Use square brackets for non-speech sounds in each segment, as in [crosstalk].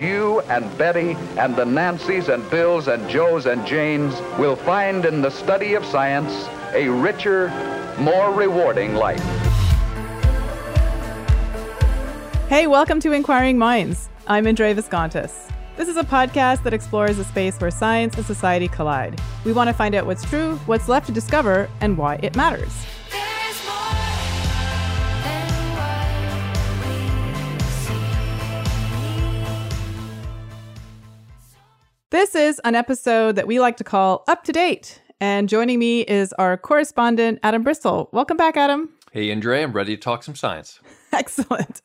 You and Betty and the Nancys and Bills and Joes and Janes will find in the study of science a richer, more rewarding life. Hey, welcome to Inquiring Minds. I'm Indre Viscontis. This is a podcast that explores a space where science and society collide. We want to find out what's true, what's left to discover, and why it matters. This is an episode that we like to call Up to Date. And joining me is our correspondent, Adam Bristol. Welcome back, Adam. Hey, Indre, I'm ready to talk some science. [laughs] Excellent.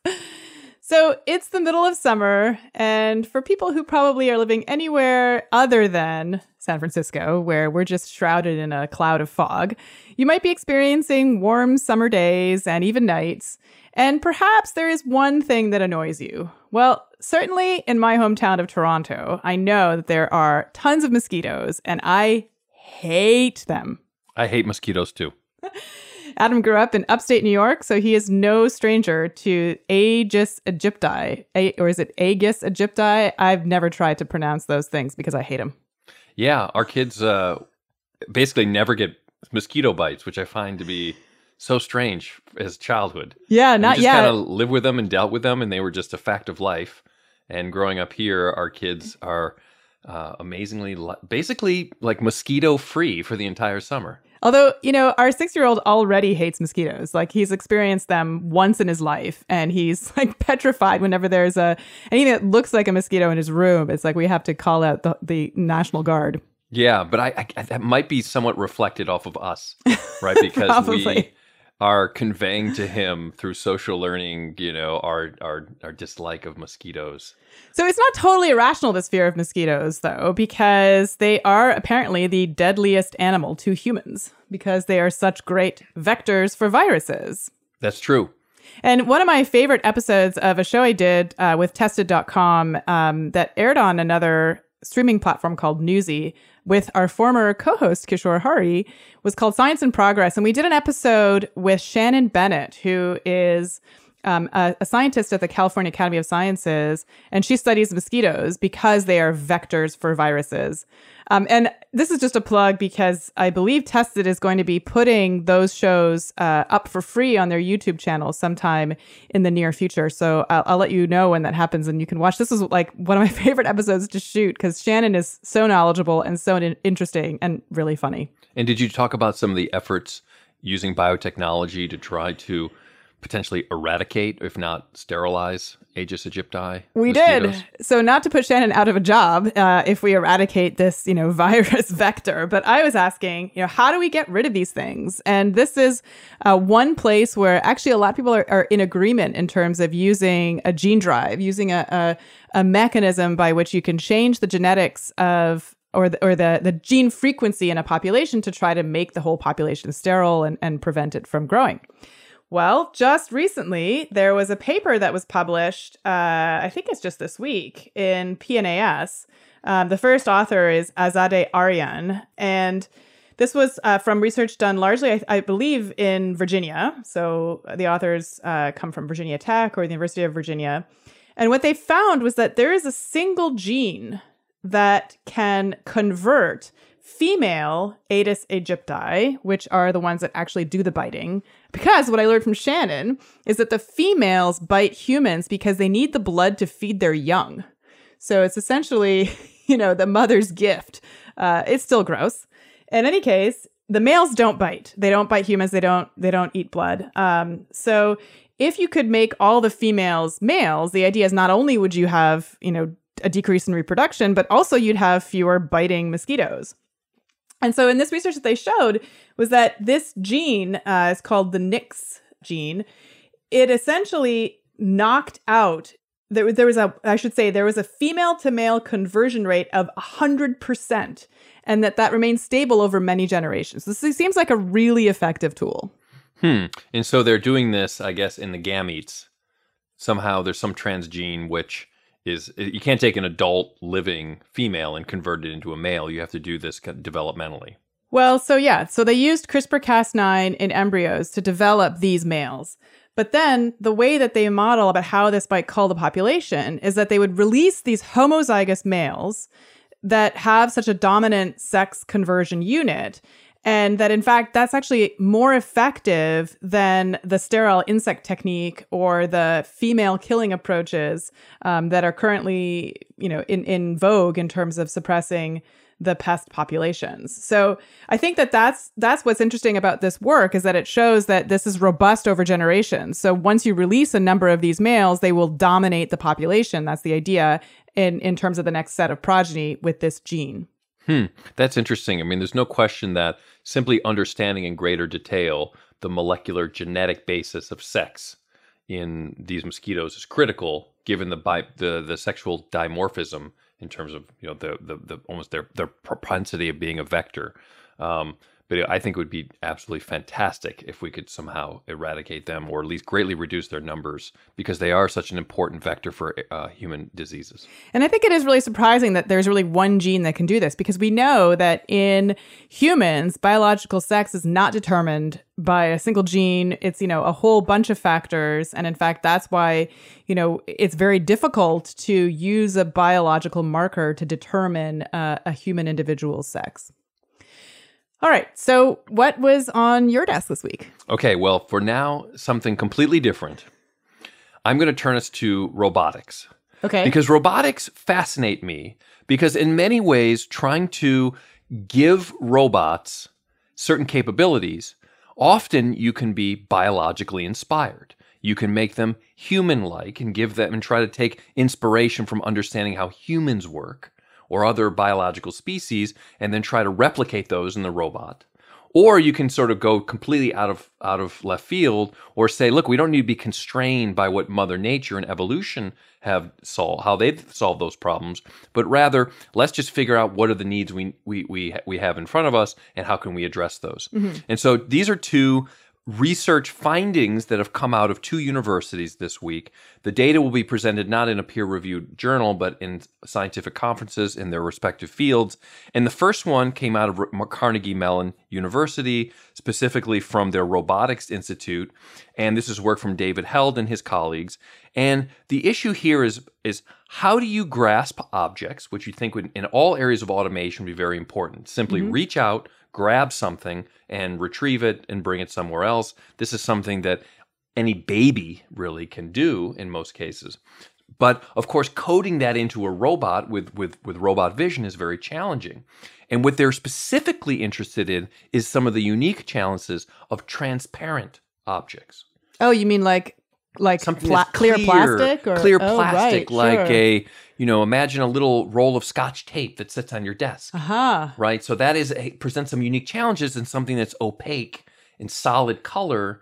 So it's the middle of summer, and for people who probably are living anywhere other than San Francisco, where we're just shrouded in a cloud of fog, you might be experiencing warm summer days and even nights. And perhaps there is one thing that annoys you. Well, certainly in my hometown of Toronto, I know that there are tons of mosquitoes, and I hate them. I hate mosquitoes too. [laughs] Adam grew up in upstate New York, so he is no stranger to Aegis aegypti, A- or is it Aegis aegypti? I've never tried to pronounce those things because I hate them. Yeah, our kids uh, basically never get mosquito bites, which I find to be so strange as childhood. Yeah, And we not just yet. kind of live with them and dealt with them, and they were just a fact of life. And growing up here, our kids are uh, amazingly, li- basically like mosquito free for the entire summer. Although, you know, our six year old already hates mosquitoes. Like he's experienced them once in his life and he's [laughs] like petrified whenever there's a anything that looks like a mosquito in his room. It's like we have to call out the, the National Guard. Yeah, but I, I that might be somewhat reflected off of us, right? [laughs] Because we are conveying to him through social learning, you know, our our our dislike of mosquitoes. So it's not totally irrational, this fear of mosquitoes, though, because they are apparently the deadliest animal to humans because they are such great vectors for viruses. That's true. And one of my favorite episodes of a show I did uh, with tested.com um, that aired on another streaming platform called Newsy with our former co host, Kishore Hari, was called Science in Progress. And we did an episode with Shannon Bennett, who is um, a, a scientist at the California Academy of Sciences, and she studies mosquitoes because they are vectors for viruses. Um, and this is just a plug because I believe Tested is going to be putting those shows uh, up for free on their YouTube channel sometime in the near future. So I'll, I'll let you know when that happens, and you can watch. This was like one of my [laughs] favorite episodes to shoot because Shannon is so knowledgeable and so in- interesting and really funny. And did you talk about some of the efforts using biotechnology to try to potentially eradicate, if not sterilize, Aegis aegypti? We mosquitoes? did. So not to put Shannon out of a job uh, if we eradicate this, you know, [laughs] virus vector, but I was asking, you know, how do we get rid of these things? And this is uh, one place where actually a lot of people are, are in agreement in terms of using a gene drive, using a, a, a mechanism by which you can change the genetics of or the, or the, the gene frequency in a population to try to make the whole population sterile and, and prevent it from growing. Well, just recently, there was a paper that was published, uh, I think it's just this week, in PNAS. Um, the first author is Azadeh Aryan. And this was uh, from research done largely, I, I believe, in Virginia. So the authors uh, come from Virginia Tech or the University of Virginia. And what they found was that there is a single gene that can convert female Aedes aegypti, which are the ones that actually do the biting. Because what I learned from Shannon is that the females bite humans because they need the blood to feed their young. So it's essentially, [laughs] you know, the mother's gift. Uh, it's still gross. In any case, the males don't bite. They don't bite humans. They don't. They don't eat blood. Um, so if you could make all the females males, the idea is not only would you have, you know, a decrease in reproduction, but also you'd have fewer biting mosquitoes. And so in this research that they showed was that this gene uh, is called the Nix gene. It essentially knocked out there, there was a I should say there was a female to male conversion rate of 100% and that that remains stable over many generations. This seems like a really effective tool. Hmm. And so they're doing this, I guess, in the gametes. Somehow there's some transgene which is you can't take an adult living female and convert it into a male. You have to do this developmentally. Well, so yeah, so they used CRISPR Cas9 in embryos to develop these males. But then the way that they model about how this might cull the population is that they would release these homozygous males that have such a dominant sex conversion unit and that in fact that's actually more effective than the sterile insect technique or the female killing approaches um, that are currently you know in, in vogue in terms of suppressing the pest populations. So i think that that's that's what's interesting about this work is that it shows that this is robust over generations so once you release a number of these males they will dominate the population. That's the idea in in terms of the next set of progeny with this gene Hmm, that's interesting. I mean, there's no question that simply understanding in greater detail the molecular genetic basis of sex in these mosquitoes is critical, given the bi- the the sexual dimorphism in terms of you know the the, the almost their their propensity of being a vector. Um, but I think it would be absolutely fantastic if we could somehow eradicate them or at least greatly reduce their numbers because they are such an important vector for uh, human diseases. And I think it is really surprising that there's really one gene that can do this because we know that in humans, biological sex is not determined by a single gene. It's, you know, a whole bunch of factors. And in fact, that's why, you know, it's very difficult to use a biological marker to determine uh, a human individual's sex. All right. So, what was on your desk this week? Okay. Well, for now, something completely different. I'm going to turn us to robotics. Okay. Because robotics fascinate me because, in many ways, trying to give robots certain capabilities, often you can be biologically inspired. You can make them human like and give them and try to take inspiration from understanding how humans work or other biological species and then try to replicate those in the robot. Or you can sort of go completely out of out of left field or say, look, we don't need to be constrained by what Mother Nature and evolution have solved, how they've solved those problems, but rather let's just figure out what are the needs we we we we have in front of us and how can we address those. Mm-hmm. And so these are two research findings that have come out of two universities this week. The data will be presented not in a peer reviewed journal, but in scientific conferences in their respective fields. And the first one came out of Carnegie Mellon University, specifically from their Robotics Institute. And this is work from David Held and his colleagues. And the issue here is, is how do you grasp objects, which you think would, in all areas of automation, be very important? Simply mm-hmm. reach out grab something and retrieve it and bring it somewhere else. This is something that any baby really can do in most cases. But of course, coding that into a robot with, with, with robot vision is very challenging. And what they're specifically interested in is some of the unique challenges of transparent objects. Oh, you mean like like pla- clear, clear, plastic or clear oh, plastic, right, like sure. a you know, imagine a little roll of Scotch tape that sits on your desk. Uh-huh. Right. So that is a, presents some unique challenges in something that's opaque and solid color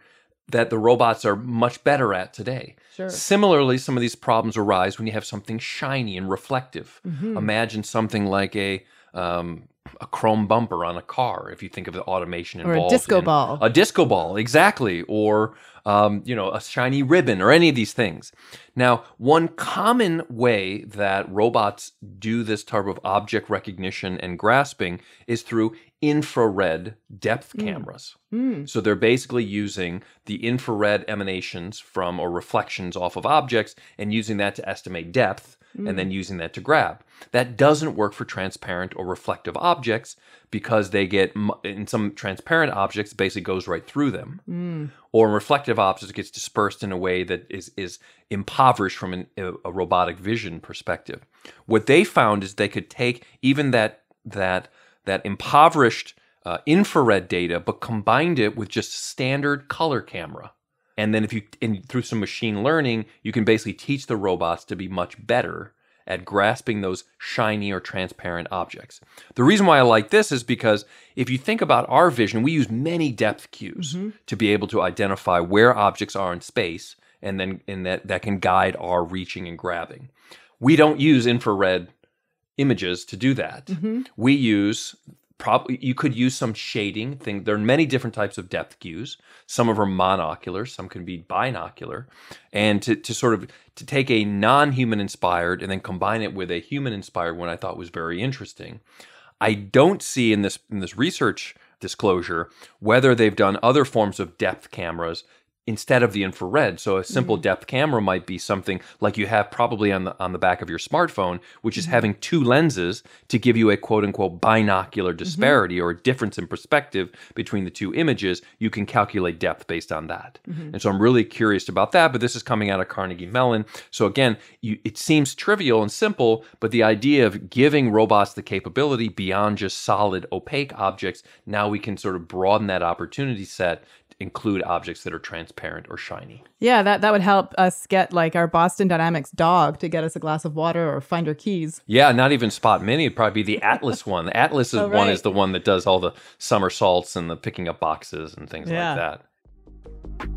that the robots are much better at today. Sure. Similarly, some of these problems arise when you have something shiny and reflective. Mm-hmm. Imagine something like a um, a chrome bumper on a car. If you think of the automation involved, or a disco ball, a disco ball, exactly, or um, you know, a shiny ribbon, or any of these things. Now, one common way that robots do this type of object recognition and grasping is through infrared depth mm. cameras. Mm. So they're basically using the infrared emanations from or reflections off of objects and using that to estimate depth and then using that to grab. That doesn't work for transparent or reflective objects because they get in some transparent objects basically goes right through them, mm. or in reflective objects it gets dispersed in a way that is is impoverished from an, a, a robotic vision perspective. What they found is they could take even that that that impoverished uh, infrared data, but combined it with just standard color camera. And then if you and through some machine learning, you can basically teach the robots to be much better at grasping those shiny or transparent objects. The reason why I like this is because if you think about our vision, we use many depth cues mm-hmm. to be able to identify where objects are in space and then and that, that can guide our reaching and grabbing. We don't use infrared images to do that. Mm-hmm. We use probably you could use some shading thing there are many different types of depth cues. Some of them are monocular some can be binocular. And to, to sort of to take a non-human inspired and then combine it with a human inspired one i thought was very interesting. I don't see in this in this research disclosure whether they've done other forms of depth cameras instead of the infrared. So a simple mm-hmm. depth camera might be something like you have probably on the on the back of your smartphone, which is mm-hmm. having two lenses to give you a quote unquote binocular mm-hmm. disparity mm-hmm. or a difference in perspective between the two images. You can calculate depth based on that. Mm-hmm. And so I'm really curious about that. But this is coming out of Carnegie Mellon. So again, you, it seems trivial and simple, but the idea of giving robots the capability beyond just solid opaque objects, now we can sort of broaden that opportunity set include objects that are transparent or shiny. Yeah, that, that would help us get like our Boston Dynamics dog to get us a glass of water or find our keys. Yeah, not even Spot Mini. It'd probably be the Atlas [laughs] one. The Atlas is oh, right. one is the one that does all the somersaults and the picking up boxes and things yeah. like that.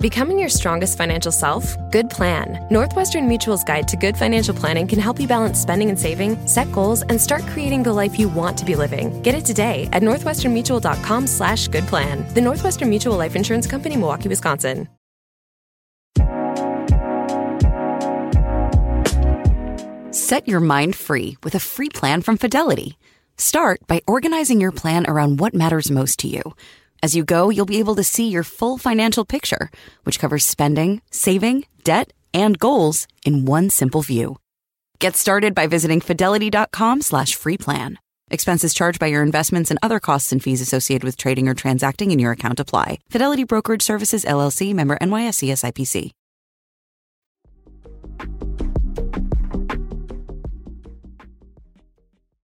Becoming your strongest financial self? Good plan. Northwestern Mutual's guide to good financial planning can help you balance spending and saving, set goals, and start creating the life you want to be living. Get it today at northwesternmutual.com slash good plan. The Northwestern Mutual Life Insurance Company, Milwaukee, Wisconsin. Set your mind free with a free plan from Fidelity. Start by organizing your plan around what matters most to you – as you go, you'll be able to see your full financial picture, which covers spending, saving, debt, and goals in one simple view. Get started by visiting fidelity.com slash free plan. Expenses charged by your investments and other costs and fees associated with trading or transacting in your account apply. Fidelity Brokerage Services LLC member NYSE SIPC.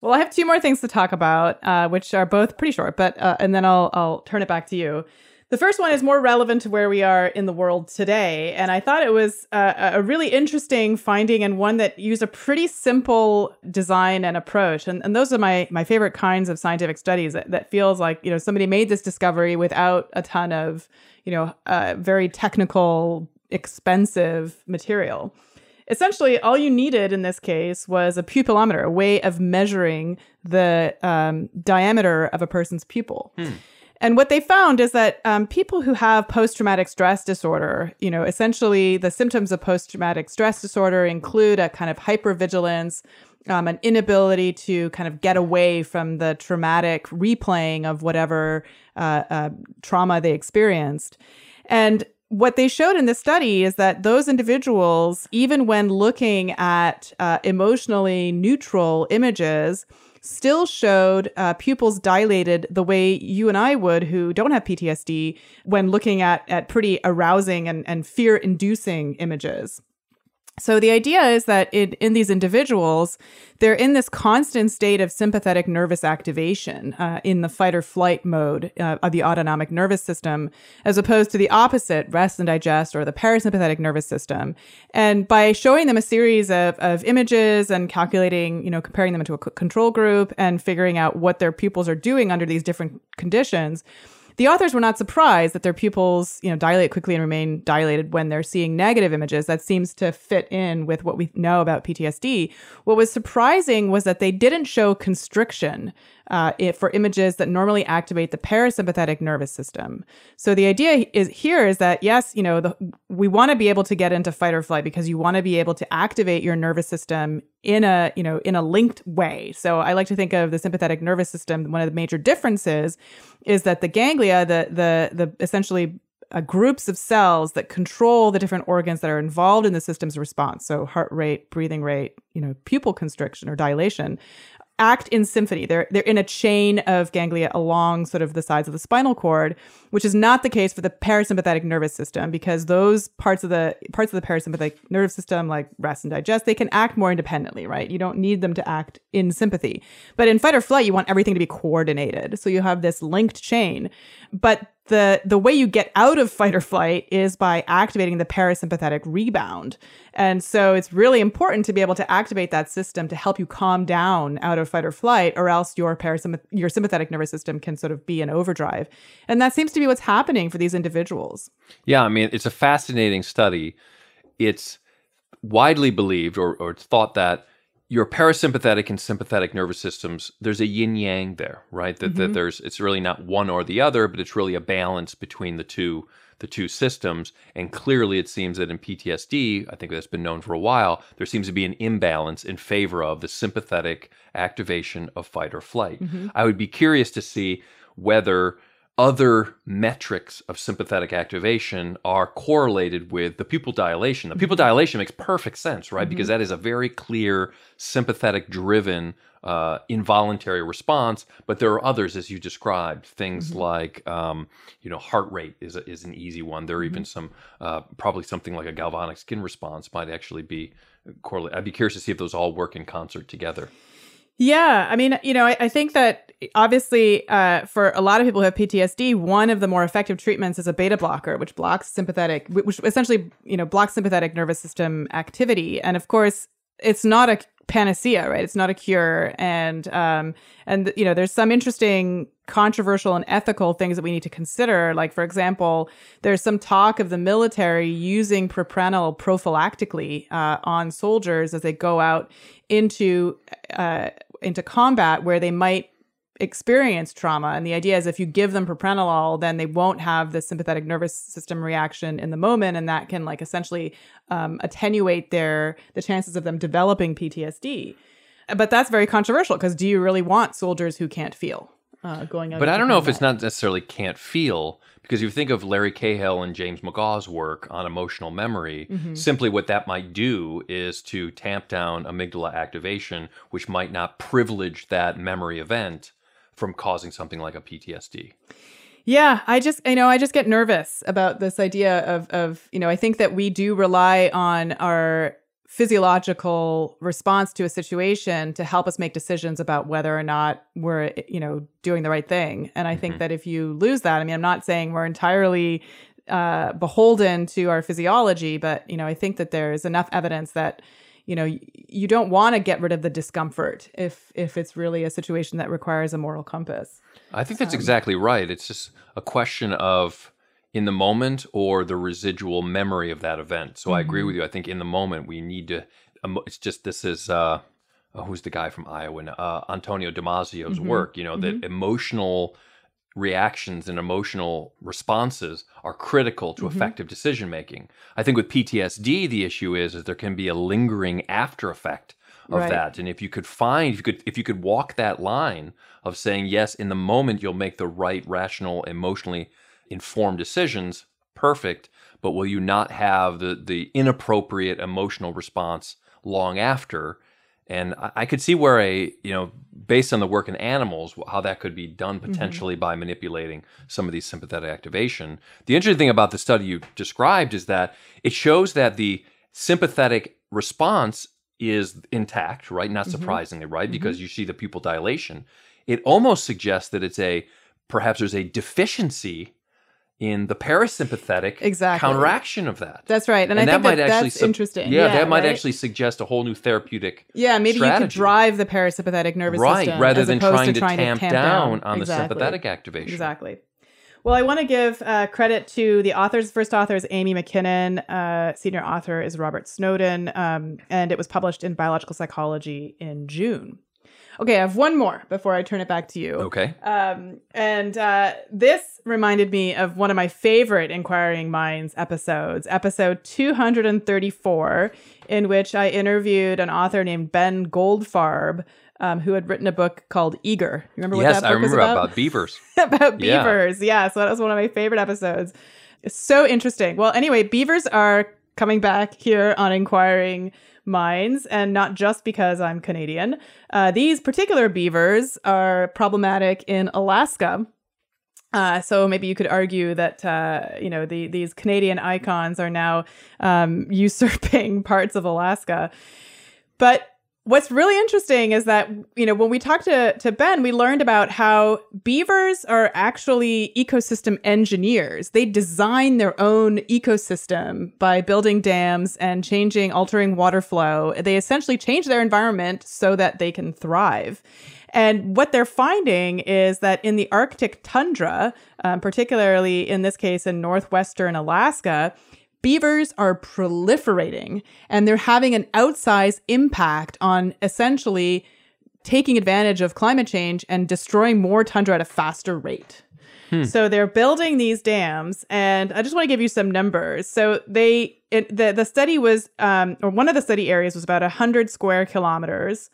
Well, I have two more things to talk about, uh, which are both pretty short, but uh, and then I'll I'll turn it back to you. The first one is more relevant to where we are in the world today, and I thought it was uh, a really interesting finding and one that used a pretty simple design and approach. And, and those are my my favorite kinds of scientific studies that, that feels like you know somebody made this discovery without a ton of you know uh, very technical, expensive material essentially all you needed in this case was a pupillometer, a way of measuring the um, diameter of a person's pupil. Hmm. And what they found is that um, people who have post traumatic stress disorder, you know, essentially the symptoms of post traumatic stress disorder include a kind of hypervigilance, um, an inability to kind of get away from the traumatic replaying of whatever uh, uh, trauma they experienced. And what they showed in this study is that those individuals, even when looking at uh, emotionally neutral images, still showed uh, pupils dilated the way you and I would, who don't have PTSD, when looking at, at pretty arousing and, and fear inducing images. So the idea is that in, these individuals, they're in this constant state of sympathetic nervous activation uh, in the fight or flight mode uh, of the autonomic nervous system, as opposed to the opposite, rest and digest, or the parasympathetic nervous system. And by showing them a series of, of images and calculating, you know, comparing them into a control group and figuring out what their pupils are doing under these different conditions, the authors were not surprised that their pupils, you know, dilate quickly and remain dilated when they're seeing negative images. That seems to fit in with what we know about PTSD. What was surprising was that they didn't show constriction uh, for images that normally activate the parasympathetic nervous system. So the idea is here is that yes, you know, the, we want to be able to get into fight or flight because you want to be able to activate your nervous system in a you know in a linked way. So I like to think of the sympathetic nervous system. One of the major differences is that the ganglia, the the the essentially uh, groups of cells that control the different organs that are involved in the system's response. So heart rate, breathing rate, you know, pupil constriction or dilation act in symphony. They're they're in a chain of ganglia along sort of the sides of the spinal cord, which is not the case for the parasympathetic nervous system because those parts of the parts of the parasympathetic nervous system like rest and digest, they can act more independently, right? You don't need them to act in sympathy. But in fight or flight, you want everything to be coordinated. So you have this linked chain. But the the way you get out of fight or flight is by activating the parasympathetic rebound. And so it's really important to be able to activate that system to help you calm down out of fight or flight, or else your parasympath- your sympathetic nervous system can sort of be in overdrive. And that seems to be what's happening for these individuals. Yeah, I mean, it's a fascinating study. It's widely believed or, or it's thought that your parasympathetic and sympathetic nervous systems, there's a yin yang there, right? That, mm-hmm. that there's it's really not one or the other, but it's really a balance between the two the two systems. And clearly, it seems that in PTSD, I think that's been known for a while, there seems to be an imbalance in favor of the sympathetic activation of fight or flight. Mm-hmm. I would be curious to see whether other metrics of sympathetic activation are correlated with the pupil dilation. The pupil dilation makes perfect sense, right? Mm-hmm. Because that is a very clear sympathetic driven uh, involuntary response. But there are others, as you described, things mm-hmm. like um, you know heart rate is a, is an easy one. There are mm-hmm. even some uh, probably something like a galvanic skin response might actually be correlated. I'd be curious to see if those all work in concert together. Yeah, I mean, you know, I, I think that obviously uh, for a lot of people who have PTSD, one of the more effective treatments is a beta blocker, which blocks sympathetic, which essentially, you know, blocks sympathetic nervous system activity. And of course, it's not a panacea, right? It's not a cure, and um, and you know, there's some interesting controversial and ethical things that we need to consider. Like, for example, there's some talk of the military using propranolol prophylactically uh, on soldiers as they go out into uh, into combat where they might experience trauma. And the idea is if you give them propranolol, then they won't have the sympathetic nervous system reaction in the moment, and that can like essentially um, attenuate their the chances of them developing PTSD. But that's very controversial because do you really want soldiers who can't feel? Uh, going but I don't know if it's not necessarily can't feel because you think of Larry Cahill and James McGaw's work on emotional memory, mm-hmm. simply what that might do is to tamp down amygdala activation, which might not privilege that memory event from causing something like a PTSD. Yeah, I just you know I just get nervous about this idea of of you know I think that we do rely on our physiological response to a situation to help us make decisions about whether or not we're you know doing the right thing. And i think mm-hmm. that if you lose that i mean i'm not saying we're entirely uh, beholden to our physiology but you know i think that there's enough evidence that you know you don't want to get rid of the discomfort if if it's really a situation that requires a moral compass. I think that's um, exactly right. It's just a question of in the moment or the residual memory of that event. So mm-hmm. I agree mm-hmm. with you. I think in the moment we need to. It's just this is uh, uh, who's the guy from Iowa? Uh, Antonio Damasio's mm-hmm. work. You know mm-hmm. that emotional reactions and emotional responses are critical to mm-hmm. effective decision making. I think with PTSD, the issue is that there can be a lingering after effect of right. that. And if you could find, if you could, if you could walk that line of saying yes, in the moment you'll make the right, rational, emotionally informed decisions, perfect, but will you not have the the inappropriate emotional response long after? And I, I could see where a you know based on the work in animals, how that could be done mm-hmm. potentially mm-hmm. by manipulating some of these sympathetic activation. The interesting thing about the study you described is that it shows that the sympathetic response is intact, right? Not mm-hmm. surprisingly, right? Mm-hmm. Because you see the pupil dilation. It almost suggests that it's a perhaps there's a deficiency in the parasympathetic exactly. counteraction of that. That's right, and, and I think that, that's su- interesting. Yeah, yeah that might right? actually suggest a whole new therapeutic. Yeah, maybe strategy. you could drive the parasympathetic nervous right, system rather than trying to, trying tamp, to tamp down, down, on exactly. the sympathetic activation. Exactly. Well, I want to give uh, credit to the authors. First author is Amy McKinnon. Uh, senior author is Robert Snowden, um, and it was published in Biological Psychology in June. Okay, I have one more before I turn it back to you. Okay. Um, and uh, this reminded me of one of my favorite Inquiring Minds episodes, episode 234, in which I interviewed an author named Ben Goldfarb, um, who had written a book called Eager. Remember what yes, that book I remember was about? about beavers. [laughs] about Yeah. beavers. Yeah. so that was one of my favorite episodes. It's so interesting. Well, anyway, beavers are coming back here on Inquiring Minds, and not just because I'm Canadian. Uh, these particular beavers are problematic in Alaska. Uh, so maybe you could argue that uh, you know the, these Canadian icons are now um, [laughs] usurping parts of Alaska. But what's really interesting is that you know when we talked to to Ben, we learned about how beavers are actually ecosystem engineers. They design their own ecosystem by building dams and changing, altering water flow. They essentially change their environment so that they can thrive. And what they're finding is that in the Arctic tundra, um, particularly in this case in northwestern Alaska, beavers are proliferating and they're having an outsized impact on essentially taking advantage of climate change and destroying more tundra at a faster rate. So they're building these dams, and I just want to give you some numbers. So they it, the the study was, um, or one of the study areas was about hundred square kilometers,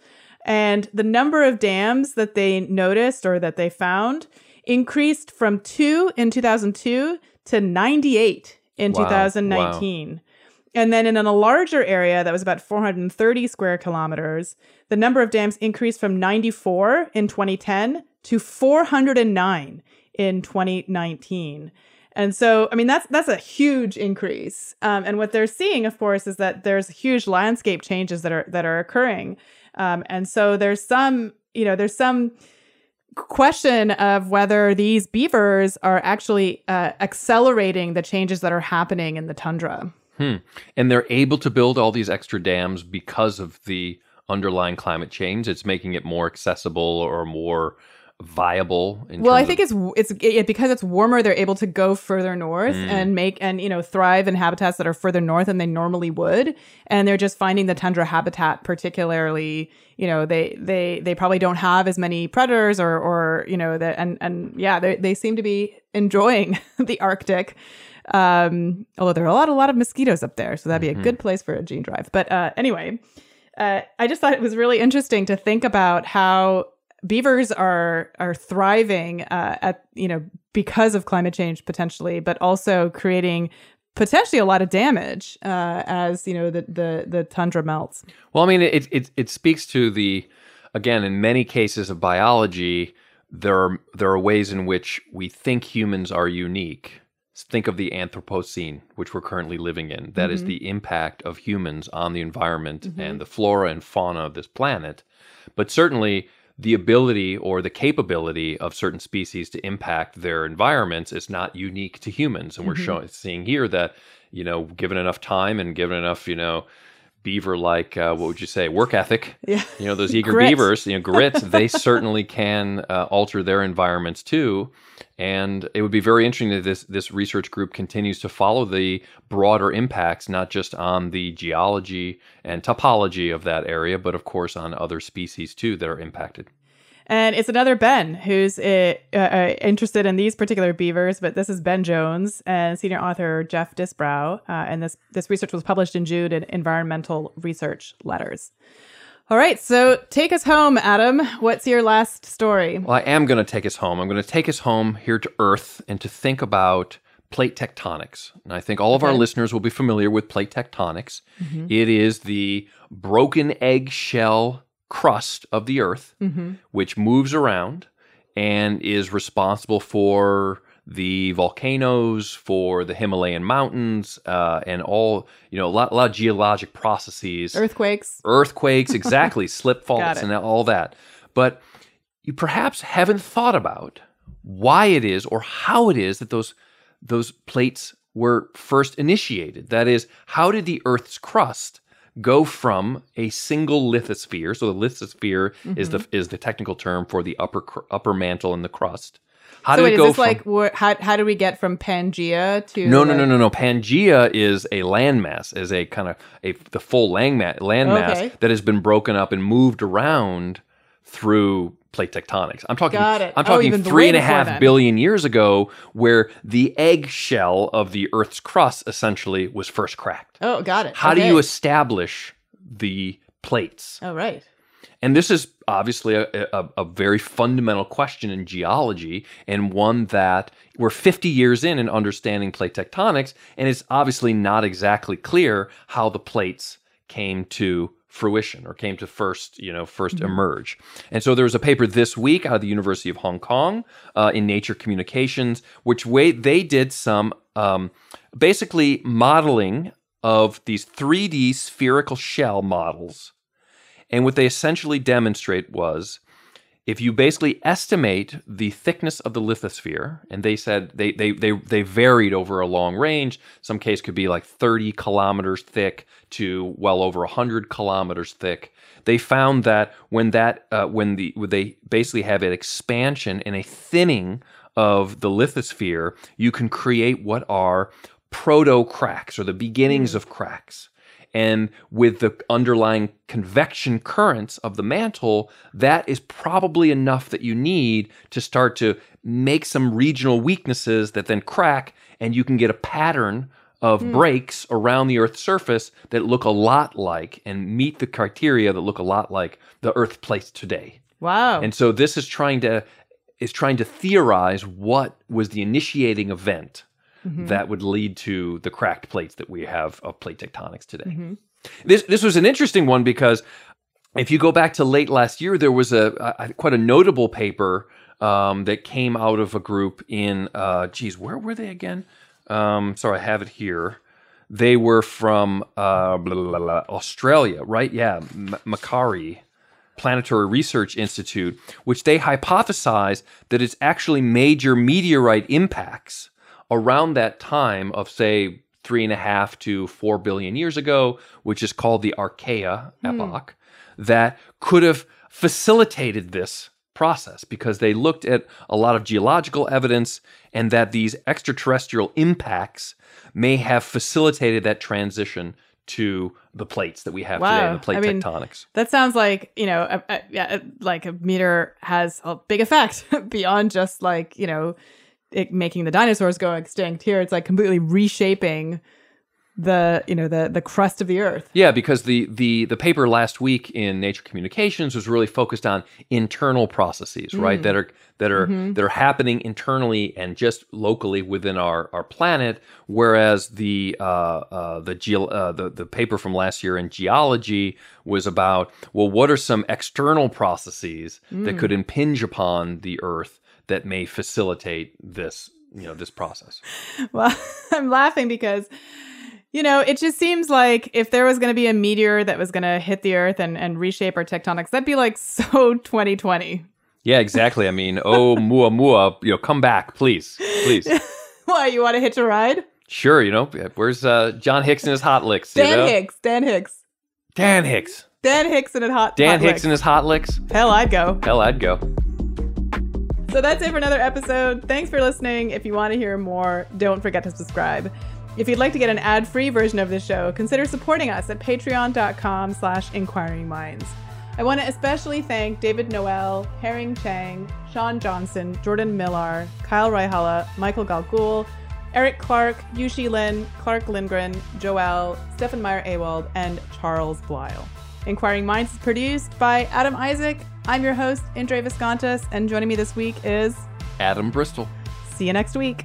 and the number of dams that they noticed or that they found increased from two in 2002 to 98 in Wow. 2019. And then in a larger area that was about 430 square kilometers, the number of dams increased from 94 in 2010 to 409 in 2019. And so, I mean, that's that's a huge increase. Um, and what they're seeing, of course, is that there's huge landscape changes that are that are occurring. Um, and so there's some, you know, there's some question of whether these beavers are actually uh, accelerating the changes that are happening in the tundra. Hmm. And they're able to build all these extra dams because of the underlying climate change. It's making it more accessible or more viable. In Well, I think it's it's it, because it's warmer. They're able to go further north Mm. and make and you know thrive in habitats that are further north than they normally would. And they're just finding the tundra habitat particularly. You know, they they they probably don't have as many predators or or you know that and and yeah, they they seem to be enjoying [laughs] the Arctic. Um, although there are a lot a lot of mosquitoes up there, so that'd be Mm-hmm. a good place for a gene drive. But uh, anyway, uh, I just thought it was really interesting to think about how beavers are are thriving uh, at you know because of climate change potentially, but also creating potentially a lot of damage uh, as you know the the the tundra melts. Well, I mean, it, it it speaks to the again in many cases of biology, there are there are ways in which we think humans are unique. Think of the Anthropocene, which we're currently living in. That is the impact of humans on the environment and the flora and fauna of this planet. But certainly, the ability or the capability of certain species to impact their environments is not unique to humans. And we're mm-hmm. showing, seeing here that, you know, given enough time and given enough, you know, beaver like, uh, what would you say, work ethic, [laughs] Yeah. you know, those eager Grit. beavers, you know, [laughs] grit, they certainly can uh, alter their environments too. And it would be very interesting that this this research group continues to follow the broader impacts, not just on the geology and topology of that area, but of course on other species too that are impacted. And it's another Ben who's uh, uh, interested in these particular beavers, but this is Ben Jones and senior author Jeff Disbrow. Uh, and this, this research was published in Jude in Environmental Research Letters. All right, so take us home, Adam. What's your last story? Well, I am going to take us home. I'm going to take us home here to Earth and to think about plate tectonics. And I think all of our listeners will be familiar with plate tectonics. It is the broken eggshell crust of the Earth, which moves around and is responsible for the volcanoes, for the Himalayan mountains, uh, and all, you know, a lot, a lot of geologic processes Earthquakes. earthquakes, [laughs] exactly, slip faults, and all that. But you perhaps haven't thought about why it is or how it is that those those plates were first initiated. That is, how did the Earth's crust go from a single lithosphere? So the lithosphere is Mm-hmm. the is the technical term for the upper cr- upper mantle and the crust. How So did wait, it is go this from like how how do we get from Pangea to no, no, like- no, no, no. Pangea is a landmass, is a kind of a the full landmass landmass Okay. that has been broken up and moved around through plate tectonics. I'm talking Got it. I'm Oh, talking even three and a half then. billion years ago, where the eggshell of the Earth's crust essentially was first cracked. Oh, got it. How do you establish the plates? Oh, right. And this is obviously a, a, a very fundamental question in geology, and one that we're 50 years in in understanding plate tectonics, and it's obviously not exactly clear how the plates came to fruition or came to first, you know, 1st emerge. And so there was a paper this week out of the University of Hong Kong uh, in Nature Communications, which way they did some um, basically modeling of these 3D spherical shell models and what they essentially demonstrate was if you basically estimate the thickness of the lithosphere, and they said they, they, they, they varied over a long range, some case could be like 30 kilometers thick to well over 100 kilometers thick. They found that when that uh, when the when they basically have an expansion and a thinning of the lithosphere, you can create what are proto cracks or the beginnings of cracks. And with the underlying convection currents of the mantle, that is probably enough that you need to start to make some regional weaknesses that then crack, and you can get a pattern of hmm. breaks around the Earth's surface that look a lot like and meet the criteria that look a lot like the Earth plates today. Wow. And so this is trying to is trying to theorize what was the initiating event that would lead to the cracked plates that we have of plate tectonics today. This this was an interesting one because if you go back to late last year, there was a, a quite a notable paper um, that came out of a group in uh, geez, where were they again? Um, sorry, I have it here. They were from uh, blah, blah, blah, blah, Australia, right? Yeah, M- Macquarie. Planetary Research Institute, which they hypothesize that it's actually major meteorite impacts around that time of, say, three and a half to four billion years ago, which is called the Archaea hmm. epoch, that could have facilitated this process because they looked at a lot of geological evidence and that these extraterrestrial impacts may have facilitated that transition to the plates that we have today, Wow. the plate I mean, tectonics. That sounds like you know, a, a, yeah, like a meter has a big effect [laughs] beyond just like you know, it making the dinosaurs go extinct. Here, it's like completely reshaping the you know the the crust of the earth. Yeah, because the the the paper last week in Nature Communications was really focused on internal processes, right? That are that are that are happening internally and just locally within our our planet. Whereas the uh, uh, the, geo- uh, the the paper from last year in geology was about well, what are some external processes that could impinge upon the Earth that may facilitate this you know this process? Well, [laughs] I'm laughing because, you know, it just seems like if there was going to be a meteor that was going to hit the Earth and, and reshape our tectonics, that'd be like [laughs] so 2020. Yeah, exactly. I mean, oh [laughs] mua mua, you know, come back, please, please. Why, you want to hitch a ride? Sure, you know, where's uh, John Hicks and his hot licks? you Dan know? Hicks, Dan Hicks. Dan Hicks. Dan Hicks and a hot Dan hot Hicks licks. and his hot licks. Hell, I'd go. Hell, I'd go. So that's it for another episode. Thanks for listening. If you want to hear more, don't forget to subscribe. If you'd like to get an ad-free version of the show, consider supporting us at patreon.com slash inquiring minds. I want to especially thank David Noel, Herring Chang, Sean Johnson, Jordan Millar, Kyle Raihala, Michael Galgul, Eric Clark, Yushi Lin, Clark Lindgren, Joel, Stefan Meyer Awald, and Charles Blyle. Inquiring Minds is produced by Adam Isaac. I'm your host, Indre Viscontas, and joining me this week is Adam Bristol. see you next week.